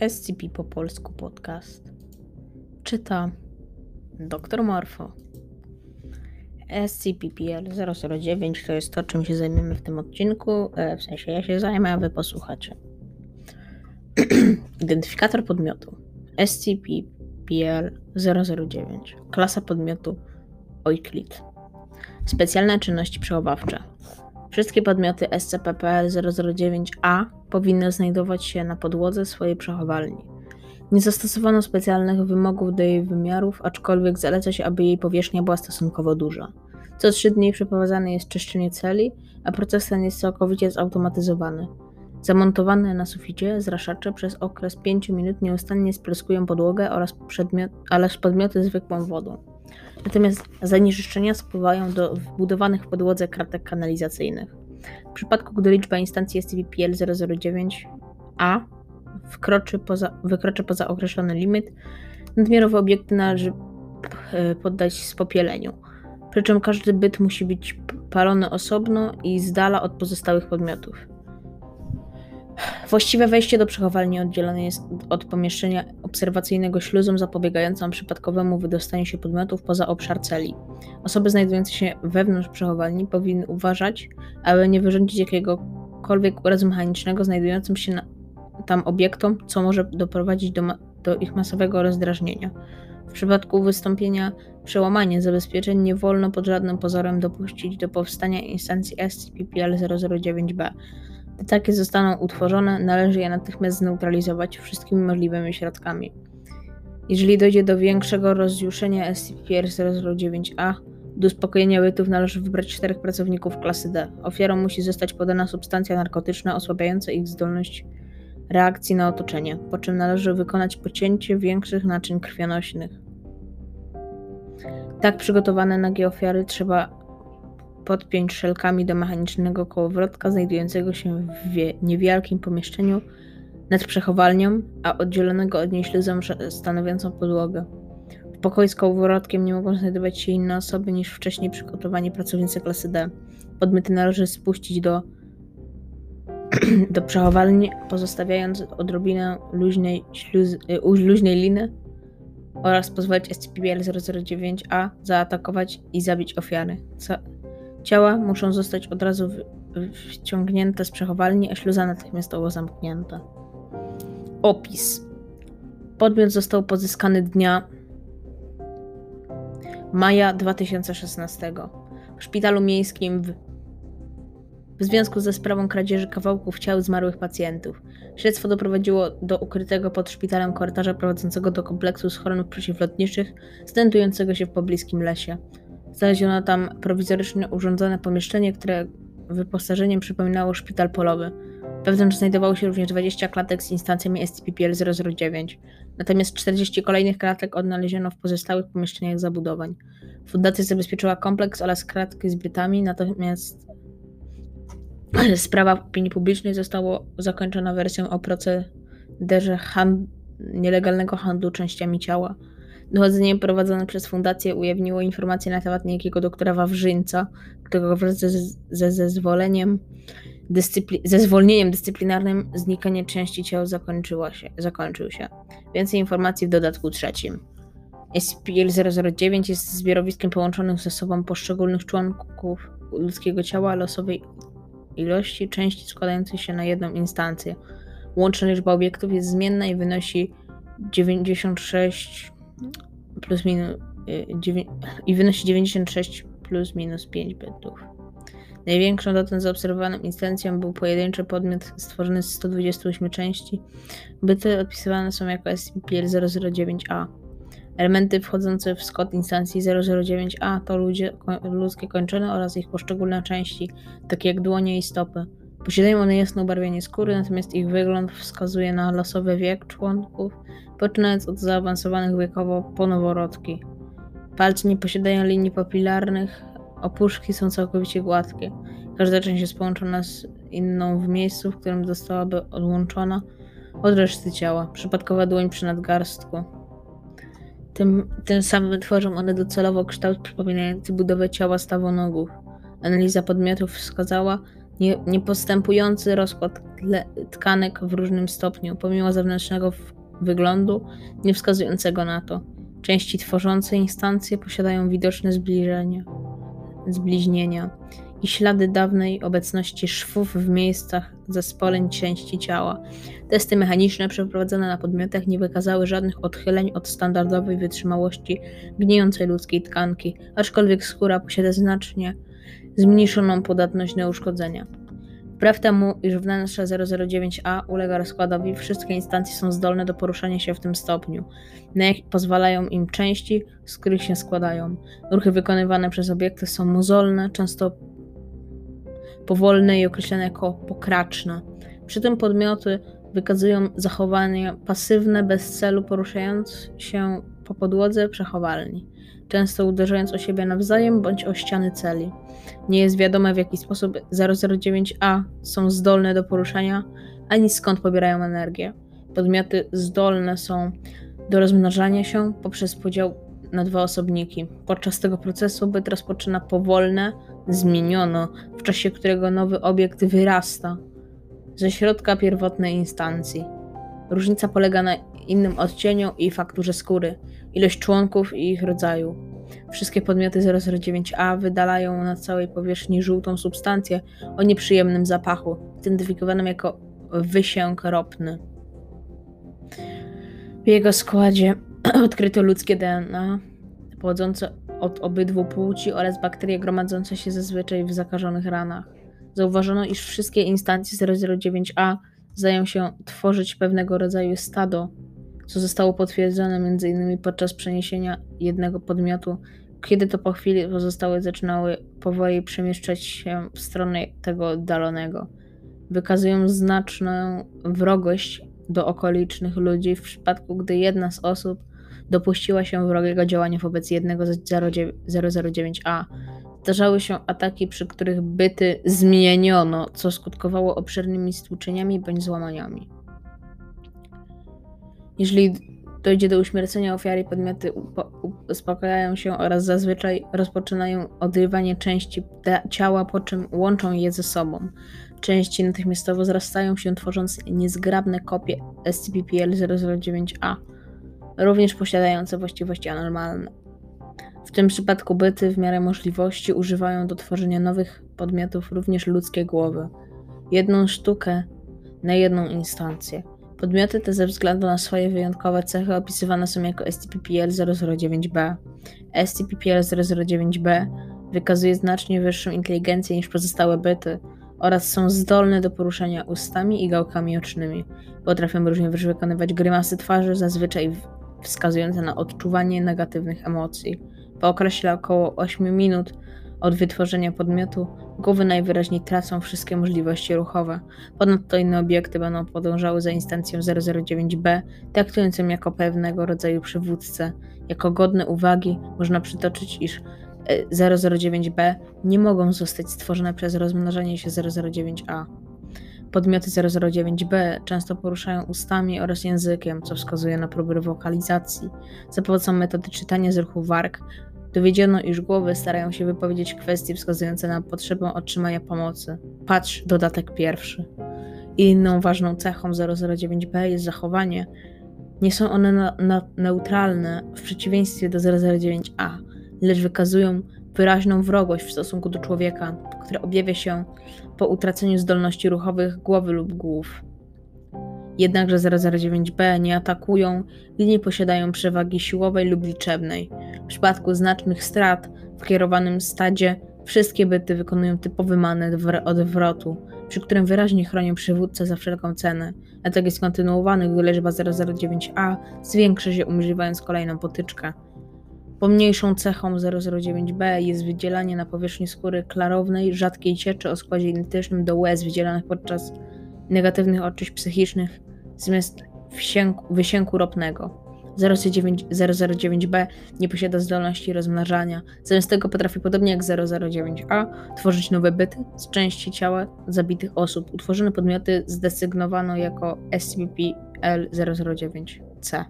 SCP po polsku podcast. Czyta Dr Morfo. SCP-PL009 to jest to, czym się zajmiemy w tym odcinku. E, w sensie ja się zajmę, a wy posłuchacie. Identyfikator podmiotu. SCP-PL009. Klasa podmiotu Euclid. Specjalne czynności przechowawcze. Wszystkie podmioty SCP-PL009-A powinny znajdować się na podłodze swojej przechowalni. Nie zastosowano specjalnych wymogów do jej wymiarów, aczkolwiek zaleca się, aby jej powierzchnia była stosunkowo duża. Co trzy dni przeprowadzane jest czyszczenie celi, a proces ten jest całkowicie zautomatyzowany. Zamontowane na suficie zraszacze przez okres 5 minut nieustannie spryskują podłogę oraz, oraz podmioty zwykłą wodą. Natomiast zanieczyszczenia spływają do wbudowanych w podłodze kratek kanalizacyjnych. W przypadku, gdy liczba instancji SCP-PL009-A wkroczy poza, wykroczy poza określony limit, nadmiarowe obiekty należy e, poddać spopieleniu. Przy czym każdy byt musi być palony osobno i z dala od pozostałych podmiotów. Właściwe wejście do przechowalni oddzielone jest od pomieszczenia obserwacyjnego śluzą zapobiegającą przypadkowemu wydostaniu się podmiotów poza obszar celi. Osoby znajdujące się wewnątrz przechowalni powinny uważać, aby nie wyrządzić jakiegokolwiek urazu mechanicznego znajdującym się tam obiektom, co może doprowadzić do, do ich masowego rozdrażnienia. W przypadku wystąpienia przełamania zabezpieczeń nie wolno pod żadnym pozorem dopuścić do powstania instancji SCP-PL009-B. Gdy takie zostaną utworzone, należy je natychmiast zneutralizować wszystkimi możliwymi środkami. Jeżeli dojdzie do większego rozjuszenia SCP-009-A, do uspokojenia bytów należy wybrać czterech pracowników klasy D. Ofiarą musi zostać podana substancja narkotyczna osłabiająca ich zdolność reakcji na otoczenie, po czym należy wykonać pocięcie większych naczyń krwionośnych. Tak przygotowane nagie ofiary trzeba podpiąć szelkami do mechanicznego kołowrotka znajdującego się w niewielkim pomieszczeniu nad przechowalnią, a oddzielonego od niej śluzą stanowiącą podłogę. W pokoju z kołowrotkiem nie mogą znajdować się inne osoby niż wcześniej przygotowani pracownicy klasy D. Podmioty należy spuścić do, do przechowalni, pozostawiając odrobinę luźnej, śluz, y, luźnej liny oraz pozwolić SCP-009-A zaatakować i zabić ofiary. Co, Ciała muszą zostać od razu wciągnięte z przechowalni, a śluza natychmiastowo zamknięta. Opis. Podmiot został pozyskany dnia maja 2016 w szpitalu miejskim w, w związku ze sprawą kradzieży kawałków ciał zmarłych pacjentów. Śledztwo doprowadziło do ukrytego pod szpitalem korytarza prowadzącego do kompleksu schronów przeciwlotniczych, znajdującego się w pobliskim lesie. Znaleziono tam prowizorycznie urządzone pomieszczenie, które wyposażeniem przypominało szpital polowy. Wewnątrz znajdowało się również 20 klatek z instancjami SCP-PL009, natomiast 40 kolejnych klatek odnaleziono w pozostałych pomieszczeniach zabudowań. Fundacja zabezpieczyła kompleks oraz kratki z bytami, natomiast sprawa opinii publicznej została zakończona wersją o procederze hand nielegalnego handlu częściami ciała. Dochodzenie prowadzone przez fundację ujawniło informacje na temat niejakiego doktora Wawrzyńca, którego wraz ze, ze zezwoleniem dyscypli ze zwolnieniem dyscyplinarnym znikanie części ciał zakończyło się, zakończył się. Więcej informacji w dodatku trzecim. SPL-009 jest zbiorowiskiem połączonym ze sobą poszczególnych członków ludzkiego ciała losowej ilości części składającej się na jedną instancję. Łączna liczba obiektów jest zmienna i wynosi 96 plus minus y, i wynosi 96 plus minus 5 bytów. Największą dotąd zaobserwowaną instancją był pojedynczy podmiot stworzony z 128 części. Byty odpisywane są jako SCP-009-A. Elementy wchodzące w skład instancji 009A to ludzie, ludzkie kończyny oraz ich poszczególne części, takie jak dłonie i stopy. Posiadają one jasne ubarwienie skóry, natomiast ich wygląd wskazuje na losowy wiek członków, poczynając od zaawansowanych wiekowo po noworodki. Palce nie posiadają linii papilarnych, opuszki są całkowicie gładkie. Każda część jest połączona z inną w miejscu, w którym zostałaby odłączona od reszty ciała. Przypadkowa dłoń przy nadgarstku. Tym, tym samym tworzą one docelowo kształt przypominający budowę ciała stawonogów. Analiza podmiotów wskazała, nie, niepostępujący rozkład tkanek w różnym stopniu, pomimo zewnętrznego wyglądu nie wskazującego na to. Części tworzące instancje posiadają widoczne zbliżenia, zbliźnienia i ślady dawnej obecności szwów w miejscach zespoleń części ciała. Testy mechaniczne przeprowadzone na podmiotach nie wykazały żadnych odchyleń od standardowej wytrzymałości gnijącej ludzkiej tkanki, aczkolwiek skóra posiada znacznie zmniejszoną podatność na uszkodzenia. Wbrew temu, iż wnętrze 009A ulega rozkładowi, wszystkie instancje są zdolne do poruszania się w tym stopniu, na jak pozwalają im części, z których się składają. Ruchy wykonywane przez obiekty są mozolne, często powolne i określane jako pokraczne. Przy tym podmioty wykazują zachowanie pasywne, bez celu, poruszając się po podłodze przechowalni, często uderzając o siebie nawzajem bądź o ściany celi. Nie jest wiadome, w jaki sposób 009A są zdolne do poruszania, ani skąd pobierają energię. Podmioty zdolne są do rozmnażania się poprzez podział na dwa osobniki. Podczas tego procesu byt rozpoczyna powolne, zmieniono, w czasie którego nowy obiekt wyrasta ze środka pierwotnej instancji. Różnica polega na innym odcieniu i fakturze skóry, ilość członków i ich rodzaju. Wszystkie podmioty 009A wydalają na całej powierzchni żółtą substancję o nieprzyjemnym zapachu, identyfikowaną jako wysięg ropny. W jego składzie odkryto ludzkie DNA pochodzące od obydwu płci oraz bakterie gromadzące się zazwyczaj w zakażonych ranach. Zauważono, iż wszystkie instancje 009A zdają się tworzyć pewnego rodzaju stado, co zostało potwierdzone m.in. podczas przeniesienia jednego podmiotu, kiedy to po chwili pozostałe zaczynały powoli przemieszczać się w stronę tego oddalonego. Wykazują znaczną wrogość do okolicznych ludzi w przypadku, gdy jedna z osób dopuściła się wrogiego działania wobec jednego z 009A. Zdarzały się ataki, przy których byty zmieniono, co skutkowało obszernymi stłuczeniami bądź złamaniami. Jeżeli dojdzie do uśmiercenia ofiary, podmioty uspokajają się oraz zazwyczaj rozpoczynają odrywanie części ciała, po czym łączą je ze sobą. Części natychmiastowo zrastają się, tworząc niezgrabne kopie SCP-PL-009-A, również posiadające właściwości anormalne. W tym przypadku byty w miarę możliwości używają do tworzenia nowych podmiotów również ludzkie głowy. Jedną sztukę na jedną instancję. Podmioty te ze względu na swoje wyjątkowe cechy opisywane są jako SCP-PL-009-B. SCP-PL-009-B wykazuje znacznie wyższą inteligencję niż pozostałe byty oraz są zdolne do poruszania ustami i gałkami ocznymi. Potrafią również wykonywać grymasy twarzy, zazwyczaj wskazujące na odczuwanie negatywnych emocji. Po okresie około 8 minut od wytworzenia podmiotu, głowy najwyraźniej tracą wszystkie możliwości ruchowe. Ponadto inne obiekty będą podążały za instancją 009b, traktującym jako pewnego rodzaju przywódcę. Jako godne uwagi można przytoczyć, iż 009b e, nie mogą zostać stworzone przez rozmnożenie się 009a. Podmioty 009b często poruszają ustami oraz językiem, co wskazuje na próby wokalizacji. Za pomocą metody czytania z ruchu warg dowiedziono, iż głowy starają się wypowiedzieć kwestie wskazujące na potrzebę otrzymania pomocy. Patrz dodatek pierwszy. Inną ważną cechą 009b jest zachowanie. Nie są one na, na neutralne w przeciwieństwie do 009a, lecz wykazują wyraźną wrogość w stosunku do człowieka, które objawia się po utraceniu zdolności ruchowych głowy lub głów. Jednakże 009b nie atakują i nie posiadają przewagi siłowej lub liczebnej. W przypadku znacznych strat w kierowanym stadzie wszystkie byty wykonują typowy manewr odwrotu, przy którym wyraźnie chronią przywódcę za wszelką cenę. Atak jest kontynuowany, gdy liczba 009a zwiększy się, umożliwiając kolejną potyczkę. Pomniejszą cechą 009b jest wydzielanie na powierzchni skóry klarownej, rzadkiej cieczy o składzie identycznym do łez wydzielanych podczas negatywnych odczuć psychicznych zamiast wsięku, wysięku ropnego. 009b nie posiada zdolności rozmnażania, zamiast tego potrafi podobnie jak 009a tworzyć nowe byty z części ciała zabitych osób. Utworzone podmioty zdesygnowano jako SCP-L009-C.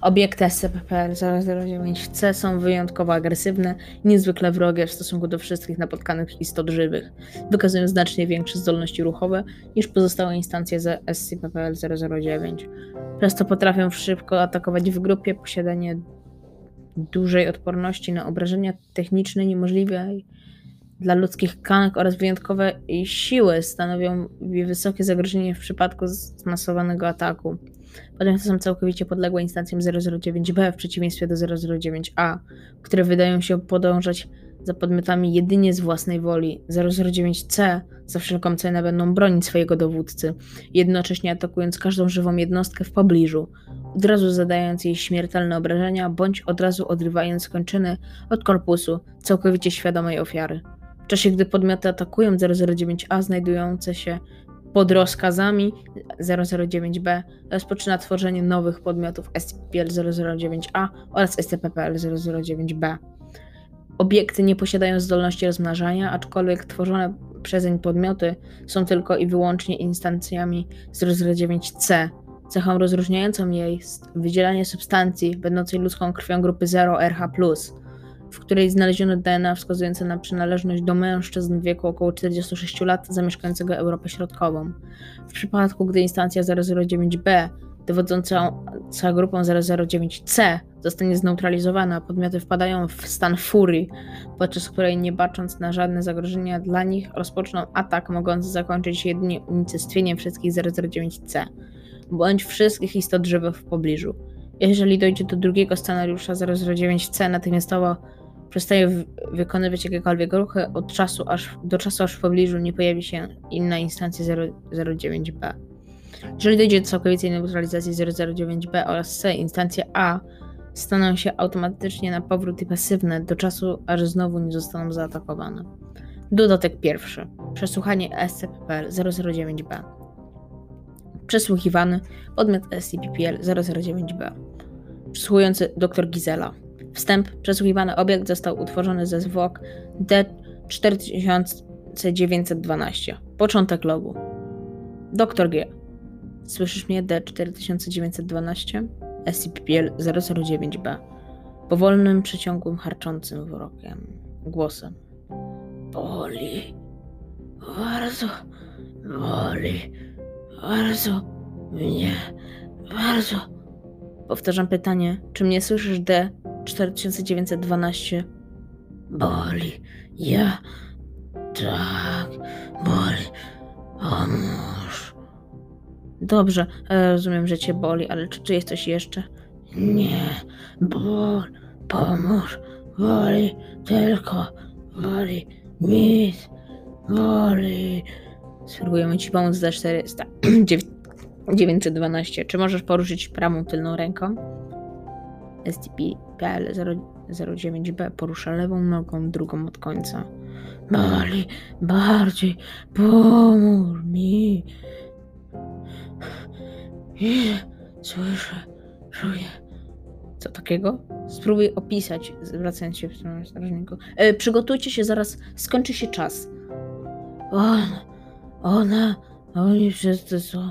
Obiekty SCP-009-C są wyjątkowo agresywne i niezwykle wrogie w stosunku do wszystkich napotkanych istot żywych. Wykazują znacznie większe zdolności ruchowe niż pozostałe instancje z SCP-009. Przez to potrafią szybko atakować w grupie, posiadanie dużej odporności na obrażenia techniczne niemożliwe dla ludzkich tkanek oraz wyjątkowe siły stanowią wysokie zagrożenie w przypadku zmasowanego ataku. Podmioty są całkowicie podległe instancjom 009b w przeciwieństwie do 009a, które wydają się podążać za podmiotami jedynie z własnej woli. 009c za wszelką cenę będą bronić swojego dowódcy, jednocześnie atakując każdą żywą jednostkę w pobliżu, od razu zadając jej śmiertelne obrażenia, bądź od razu odrywając kończyny od korpusu całkowicie świadomej ofiary. W czasie gdy podmioty atakują 009a znajdujące się pod rozkazami 009b rozpoczyna tworzenie nowych podmiotów SCP-009A oraz SCP-009B. Obiekty nie posiadają zdolności rozmnażania, aczkolwiek tworzone przezeń podmioty są tylko i wyłącznie instancjami 009C. Cechą rozróżniającą je jest wydzielanie substancji będącej ludzką krwią grupy 0RH+, w której znaleziono DNA wskazujące na przynależność do mężczyzn w wieku około 46 lat zamieszkającego Europę Środkową. W przypadku, gdy instancja 009b, dowodząca grupą 009c, zostanie zneutralizowana, podmioty wpadają w stan furii, podczas której nie bacząc na żadne zagrożenia dla nich, rozpoczną atak mogący zakończyć się jedynie unicestwieniem wszystkich 009c, bądź wszystkich istot żywych w pobliżu. Jeżeli dojdzie do drugiego scenariusza 009c, natychmiastowo przestaje wykonywać jakiekolwiek ruchy od czasu aż, do czasu, aż w pobliżu nie pojawi się inna instancja 009b. Jeżeli dojdzie do całkowitej neutralizacji 009b oraz C, instancje A staną się automatycznie na powrót i pasywne do czasu, aż znowu nie zostaną zaatakowane. Dodatek pierwszy. Przesłuchanie SCP-009b. Przesłuchiwany podmiot SCP-009b. Przesłuchujący dr Gizela. Wstęp. Przesłuchiwany obiekt został utworzony ze zwłok D4912. Początek logu. Doktor G. Słyszysz mnie D4912? SCP-009-B. Powolnym, przeciągłym, harczącym wrokiem. Głosem. Boli. Bardzo. Boli. Bardzo. Mnie. Bardzo. Powtarzam pytanie. Czy mnie słyszysz, D? 4912. Boli. Ja. Tak. Boli. Pomóż. Dobrze, e, rozumiem, że cię boli, ale czy, czy jest coś jeszcze? Nie. Ból. Pomóż. Boli. Tylko. Boli. Nic. Boli. Spróbujemy ci pomóc za 400. 912. Czy możesz poruszyć prawą tylną ręką? SCP-PL-09B porusza lewą nogą, drugą od końca. Bali, bardziej, pomóż mi. Ile słyszę, czuję. Co takiego? Spróbuj opisać, zwracając się w stronę strażniku. E, przygotujcie się, zaraz skończy się czas. On, ona, oni wszyscy są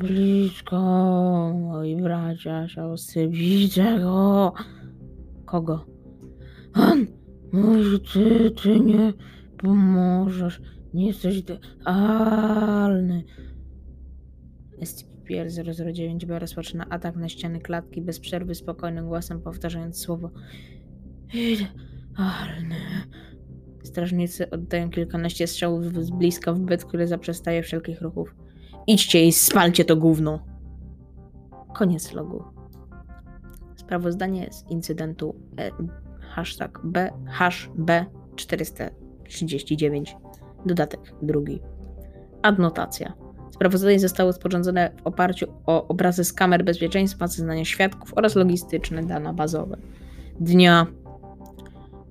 blisko, moi bracia, siostry, widzę go. Kogo? On mówi, ty, ty nie pomożesz, nie jesteś idealny. SCP-009B rozpoczyna atak na ściany klatki bez przerwy, spokojnym głosem powtarzając słowo idealny. Strażnicy oddają kilkanaście strzałów z bliska w byt, który zaprzestaje wszelkich ruchów. Idźcie i spalcie to gówno. Koniec logu. Sprawozdanie z incydentu e, hashtag B, hash B439. Dodatek drugi. Adnotacja. Sprawozdanie zostało sporządzone w oparciu o obrazy z kamer bezpieczeństwa, zeznania świadków oraz logistyczne dane bazowe. Dnia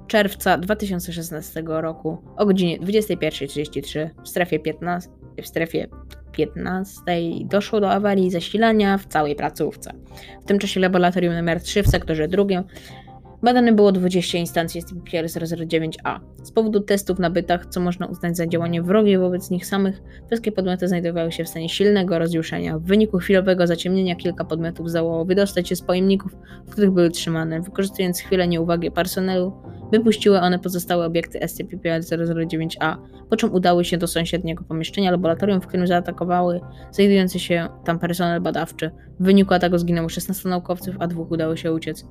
czerwca 2016 roku o godzinie 21.33 w strefie 15, w strefie 15 doszło do awarii zasilania w całej placówce. W tym czasie laboratorium nr 3 w sektorze drugim Badane było 20 instancji SCP-PL-009-A. Z powodu testów na bytach, co można uznać za działanie wrogie wobec nich samych, wszystkie podmioty znajdowały się w stanie silnego rozjuszenia. W wyniku chwilowego zaciemnienia kilka podmiotów zdołało wydostać się z pojemników, w których były trzymane. Wykorzystując chwilę nieuwagi personelu, wypuściły one pozostałe obiekty SCP-PL-009-A, po czym udały się do sąsiedniego pomieszczenia laboratorium, w którym zaatakowały znajdujący się tam personel badawczy. W wyniku ataku zginęło 16 naukowców, a dwóch udało się uciec.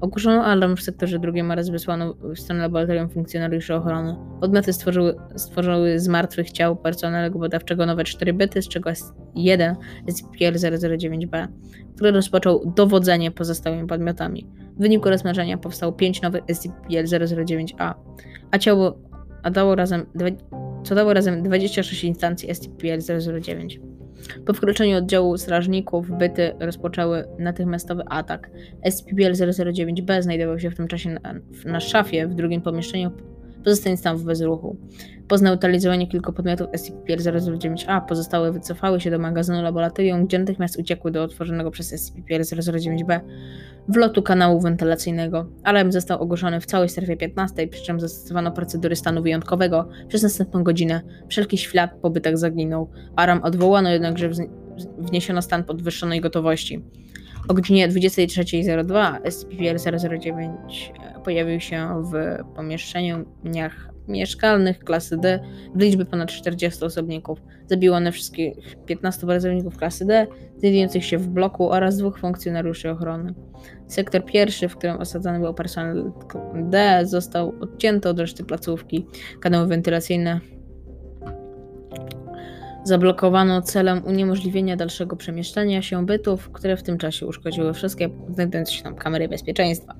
Ogłoszono alarm w sektorze drugim oraz wysłano w stronę laboratorium funkcjonariuszy ochrony. Podmioty stworzyły, stworzyły z martwych ciał personelu badawczego nowe cztery byty, z czego jeden SCP-009-B, który rozpoczął dowodzenie pozostałymi podmiotami. W wyniku rozmnażania powstało pięć nowych SCP-009-A, a ciało a dało razem, co dało razem 26 instancji SCP-009. Po wkroczeniu oddziału strażników byty rozpoczęły natychmiastowy atak. SCP-009-B znajdował się w tym czasie na, na szafie w drugim pomieszczeniu, pozostając tam w bezruchu. Po zneutralizowaniu kilku podmiotów SCP-009-A pozostałe wycofały się do magazynu laboratorium, gdzie natychmiast uciekły do otworzonego przez SCP-009-B wlotu kanału wentylacyjnego. Alarm został ogłoszony w całej strefie 15, przy czym zastosowano procedury stanu wyjątkowego. Przez następną godzinę wszelki ślad po bytach zaginął. Alarm odwołano jednakże wniesiono stan podwyższonej gotowości. O godzinie 23.02 SCP-009 pojawił się w pomieszczeniach mieszkalnych klasy D w liczbie ponad 40 osobników. Zabiło one wszystkich 15 pracowników klasy D, znajdujących się w bloku oraz dwóch funkcjonariuszy ochrony. Sektor pierwszy, w którym osadzony był personel D, został odcięty od reszty placówki. Kanały wentylacyjne Zablokowano celem uniemożliwienia dalszego przemieszczania się bytów, które w tym czasie uszkodziły wszystkie znajdujące się tam kamery bezpieczeństwa.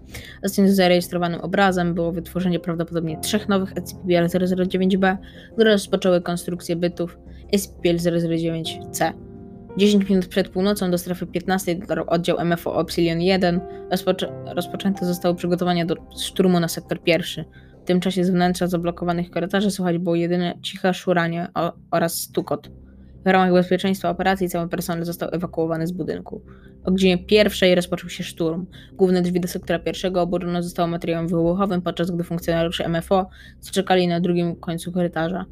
Ostatnim zarejestrowanym obrazem było wytworzenie prawdopodobnie trzech nowych SCP-009-B, które rozpoczęły konstrukcję bytów SCP-009-C. 10 minut przed północą do strefy 15 dotarł oddział MFO Obsidian 1. Rozpoczę rozpoczęte zostały przygotowania do szturmu na sektor pierwszy. Tym czasie z wnętrza zablokowanych korytarzy słychać było jedyne ciche szuranie oraz stukot. W ramach bezpieczeństwa operacji cały personel został ewakuowany z budynku. O godzinie pierwszej rozpoczął się szturm. Główne drzwi do sektora pierwszego oburzone zostało materiałem wybuchowym, podczas gdy funkcjonariusze MFO zaczekali na drugim końcu korytarza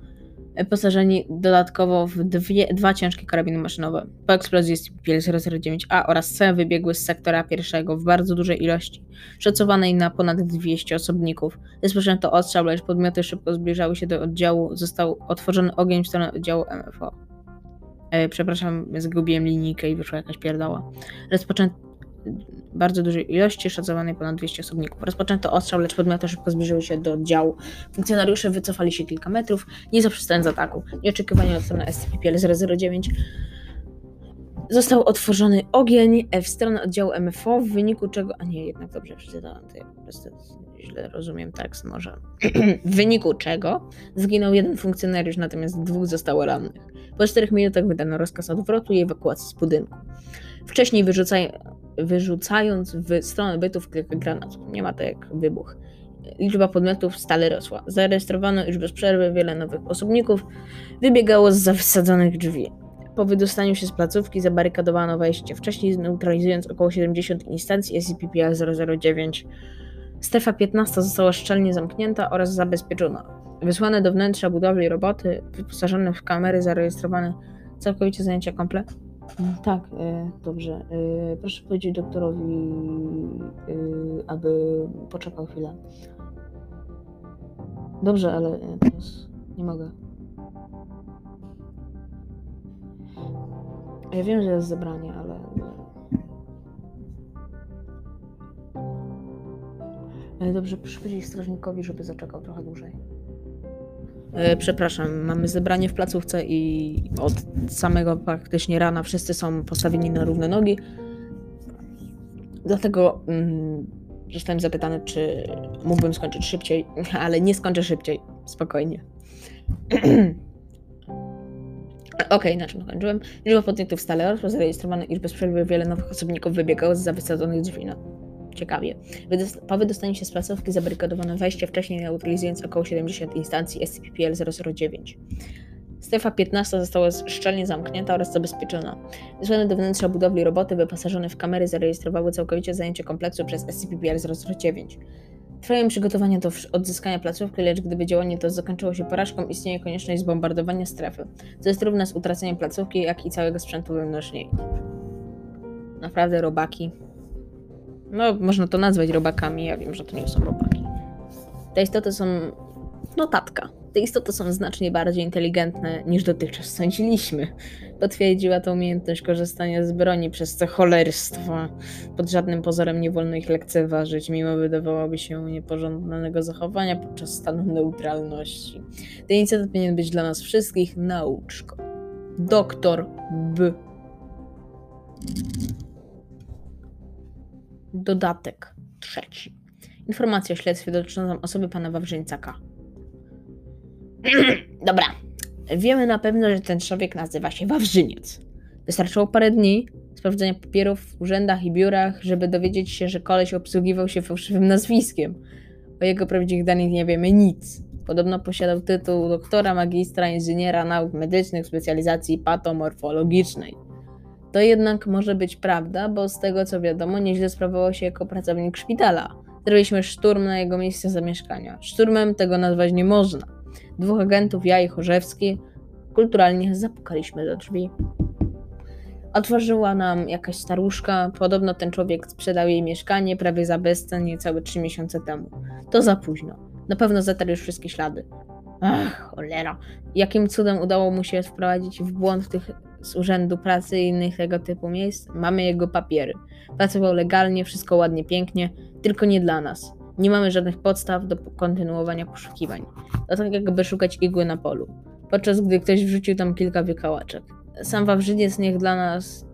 wyposażeni dodatkowo w dwie, dwa ciężkie karabiny maszynowe. Po eksplozji SCP-009A oraz C wybiegły z sektora pierwszego w bardzo dużej ilości, szacowanej na ponad 200 osobników. Rozpoczęto ostrzał, lecz podmioty szybko zbliżały się do oddziału. Został otworzony ogień w stronę oddziału MFO. E, przepraszam, zgubiłem linijkę i wyszła jakaś pierdoła. Rozpoczęto bardzo dużej ilości, szacowanej ponad 200 osobników. Rozpoczęto ostrzał, lecz podmioty szybko zbliżyły się do oddziału. Funkcjonariusze wycofali się kilka metrów, nie zaprzestając ataku. Nieoczekiwanie od strony SCP-PL-009 został otworzony ogień w stronę oddziału MFO, w wyniku czego... A nie, jednak dobrze przeczytałam, to ja po prostu źle rozumiem tekst może. w wyniku czego zginął jeden funkcjonariusz, natomiast dwóch zostało rannych. Po czterech minutach wydano rozkaz odwrotu i ewakuacji z budynku. Wcześniej wyrzucaj, wyrzucając w stronę bytów kilka granatów. Nie ma to jak wybuch. Liczba podmiotów stale rosła. Zarejestrowano już bez przerwy wiele nowych osobników. Wybiegało z wysadzonych drzwi. Po wydostaniu się z placówki zabarykadowano wejście, wcześniej neutralizując około 70 instancji SCP-PL-009. Strefa 15 została szczelnie zamknięta oraz zabezpieczona. Wysłane do wnętrza budowli roboty, wyposażone w kamery zarejestrowane całkowicie zajęcia komplet tak, e, dobrze. E, proszę powiedzieć doktorowi, e, aby poczekał chwilę. Dobrze, ale teraz nie mogę. Ja wiem, że jest zebranie, ale. Dobrze, proszę powiedzieć strażnikowi, żeby zaczekał trochę dłużej. E, przepraszam, mamy zebranie w placówce i od samego praktycznie rana wszyscy są postawieni na równe nogi. Dlatego mm, zostałem zapytany, czy mógłbym skończyć szybciej, ale nie skończę szybciej. Spokojnie. Okej, okay, na czym skończyłem? Liczba podnietów stale rosła, zarejestrowano, iż bez przerwy wiele nowych osobników wybiegało z wysadzonych drzwi. Ciekawie. Po wydostaniu się z placówki zabarykadowano wejście, wcześniej neutralizując około 70 instancji SCP-PL-009. Strefa 15 została szczelnie zamknięta oraz zabezpieczona. Wysłane do wnętrza budowli roboty wyposażone w kamery zarejestrowały całkowicie zajęcie kompleksu przez SCP-PL-009. Trwają przygotowania do odzyskania placówki, lecz gdyby działanie to zakończyło się porażką, istnieje konieczność zbombardowania strefy, co jest równe z utraceniem placówki, jak i całego sprzętu wewnątrz niej. Naprawdę robaki. No, można to nazwać robakami, ja wiem, że to nie są robaki. Te istoty są notatka. Te istoty są znacznie bardziej inteligentne niż dotychczas sądziliśmy. Potwierdziła to umiejętność korzystania z broni, przez co cholerstwo. Pod żadnym pozorem nie wolno ich lekceważyć, mimo wydawałoby się niepożądanego zachowania podczas stanu neutralności. Ten incydent powinien być dla nas wszystkich nauczką. Doktor B. Dodatek trzeci. Informacja o śledztwie dotyczącym osoby pana Wawrzyńcaka. Dobra. Wiemy na pewno, że ten człowiek nazywa się Wawrzyniec. Wystarczyło parę dni sprawdzenia papierów w urzędach i biurach, żeby dowiedzieć się, że koleś obsługiwał się fałszywym nazwiskiem. O jego prawdziwych danych nie wiemy nic. Podobno posiadał tytuł doktora, magistra, inżyniera nauk medycznych, specjalizacji patomorfologicznej. To jednak może być prawda, bo z tego co wiadomo, nieźle sprawował się jako pracownik szpitala. Zrobiliśmy szturm na jego miejsce zamieszkania. Szturmem tego nazwać nie można. Dwóch agentów, ja i Chorzewski, kulturalnie zapukaliśmy do drzwi. Otworzyła nam jakaś staruszka. Podobno ten człowiek sprzedał jej mieszkanie prawie za bezcen niecałe trzy miesiące temu. To za późno. Na pewno zatarł już wszystkie ślady. Ach, cholera. Jakim cudem udało mu się wprowadzić w błąd tych z urzędu pracy i innych tego typu miejsc? Mamy jego papiery. Pracował legalnie, wszystko ładnie, pięknie, tylko nie dla nas. Nie mamy żadnych podstaw do kontynuowania poszukiwań. To tak jakby szukać igły na polu. Podczas gdy ktoś wrzucił tam kilka wykałaczek. Sam Wawrzyniec niech dla nas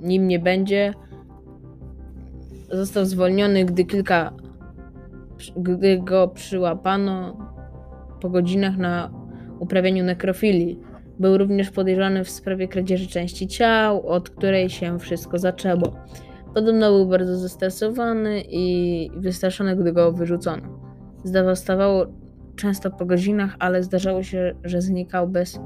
nim nie będzie. Został zwolniony, gdy kilka gdy go przyłapano po godzinach na uprawianiu nekrofilii. Był również podejrzany w sprawie kradzieży części ciał, od której się wszystko zaczęło. Podobno był bardzo zestresowany i wystraszony, gdy go wyrzucono. Zdawastawało często po godzinach, ale zdarzało się, że znikał bez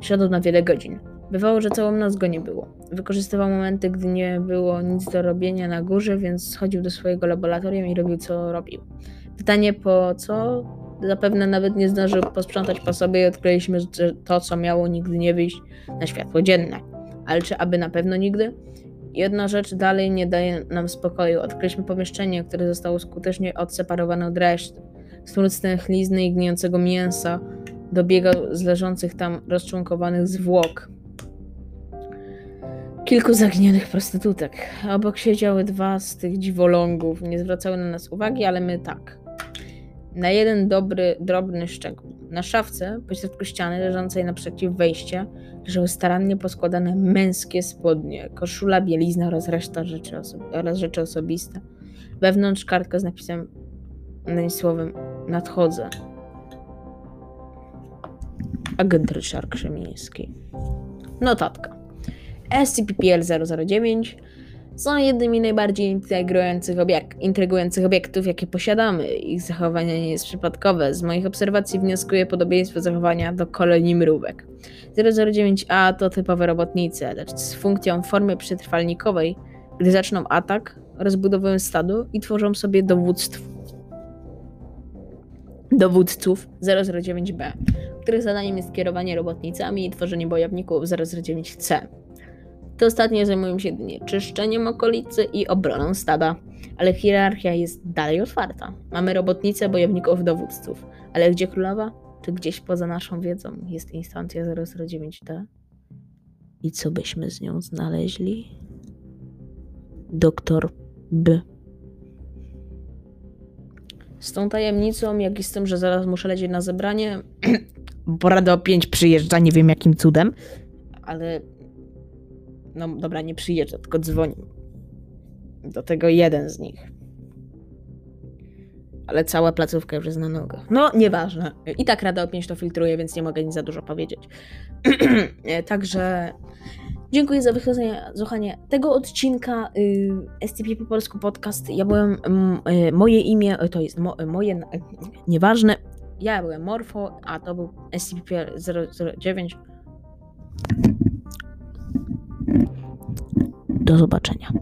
śladu na wiele godzin. Bywało, że całą noc go nie było. Wykorzystywał momenty, gdy nie było nic do robienia na górze, więc schodził do swojego laboratorium i robił co robił. Pytanie po co? Zapewne nawet nie zdążył posprzątać po sobie i odkryliśmy, że to, co miało nigdy nie wyjść na światło dzienne. Ale czy aby na pewno nigdy? Jedna rzecz dalej nie daje nam spokoju. Odkryliśmy pomieszczenie, które zostało skutecznie odseparowane od reszty. Smród stęchlizny i gnijącego mięsa dobiegał z leżących tam rozczłonkowanych zwłok. Kilku zaginionych prostytutek. Obok siedziały dwa z tych dziwolągów. Nie zwracały na nas uwagi, ale my tak. Na jeden dobry, drobny szczegół. Na szafce, pośrodku ściany, leżącej naprzeciw wejścia, leżały starannie poskładane męskie spodnie, koszula, bielizna oraz reszta rzeczy, oraz rzeczy osobiste. Wewnątrz kartka z napisem, słowem nadchodzę. Agent Ryszard Krzemiński. Notatka. SCP-PL-009 są jednymi najbardziej intrygujących, obiek intrygujących obiektów, jakie posiadamy. Ich zachowanie nie jest przypadkowe. Z moich obserwacji wnioskuję podobieństwo zachowania do kolonii mrówek. 009A to typowe robotnice, lecz z funkcją formy przetrwalnikowej, gdy zaczną atak, rozbudowują stado i tworzą sobie dowództwo. Dowódców 009B, których zadaniem jest kierowanie robotnicami i tworzenie bojowników 009C. Te ostatnie zajmują się jedynie czyszczeniem okolicy i obroną stada, ale hierarchia jest dalej otwarta. Mamy robotnice, bojowników, dowódców. Ale gdzie królowa? Czy gdzieś poza naszą wiedzą jest instancja 009D? I co byśmy z nią znaleźli? Doktor B. Z tą tajemnicą, jak i z tym, że zaraz muszę lecieć na zebranie, porada o 5 przyjeżdża, nie wiem jakim cudem, ale no dobra, nie przyjeżdża, tylko dzwoni. Do tego jeden z nich. Ale cała placówka już jest na nogach. No, nieważne. I tak Rada o 5 to filtruje, więc nie mogę nic za dużo powiedzieć. Także dziękuję za wysłuchanie tego odcinka y, SCP po polsku podcast. Ja byłem, y, moje imię, to jest mo, moje, nieważne, Ja byłem Morfo, a to był SCP-009. Do zobaczenia.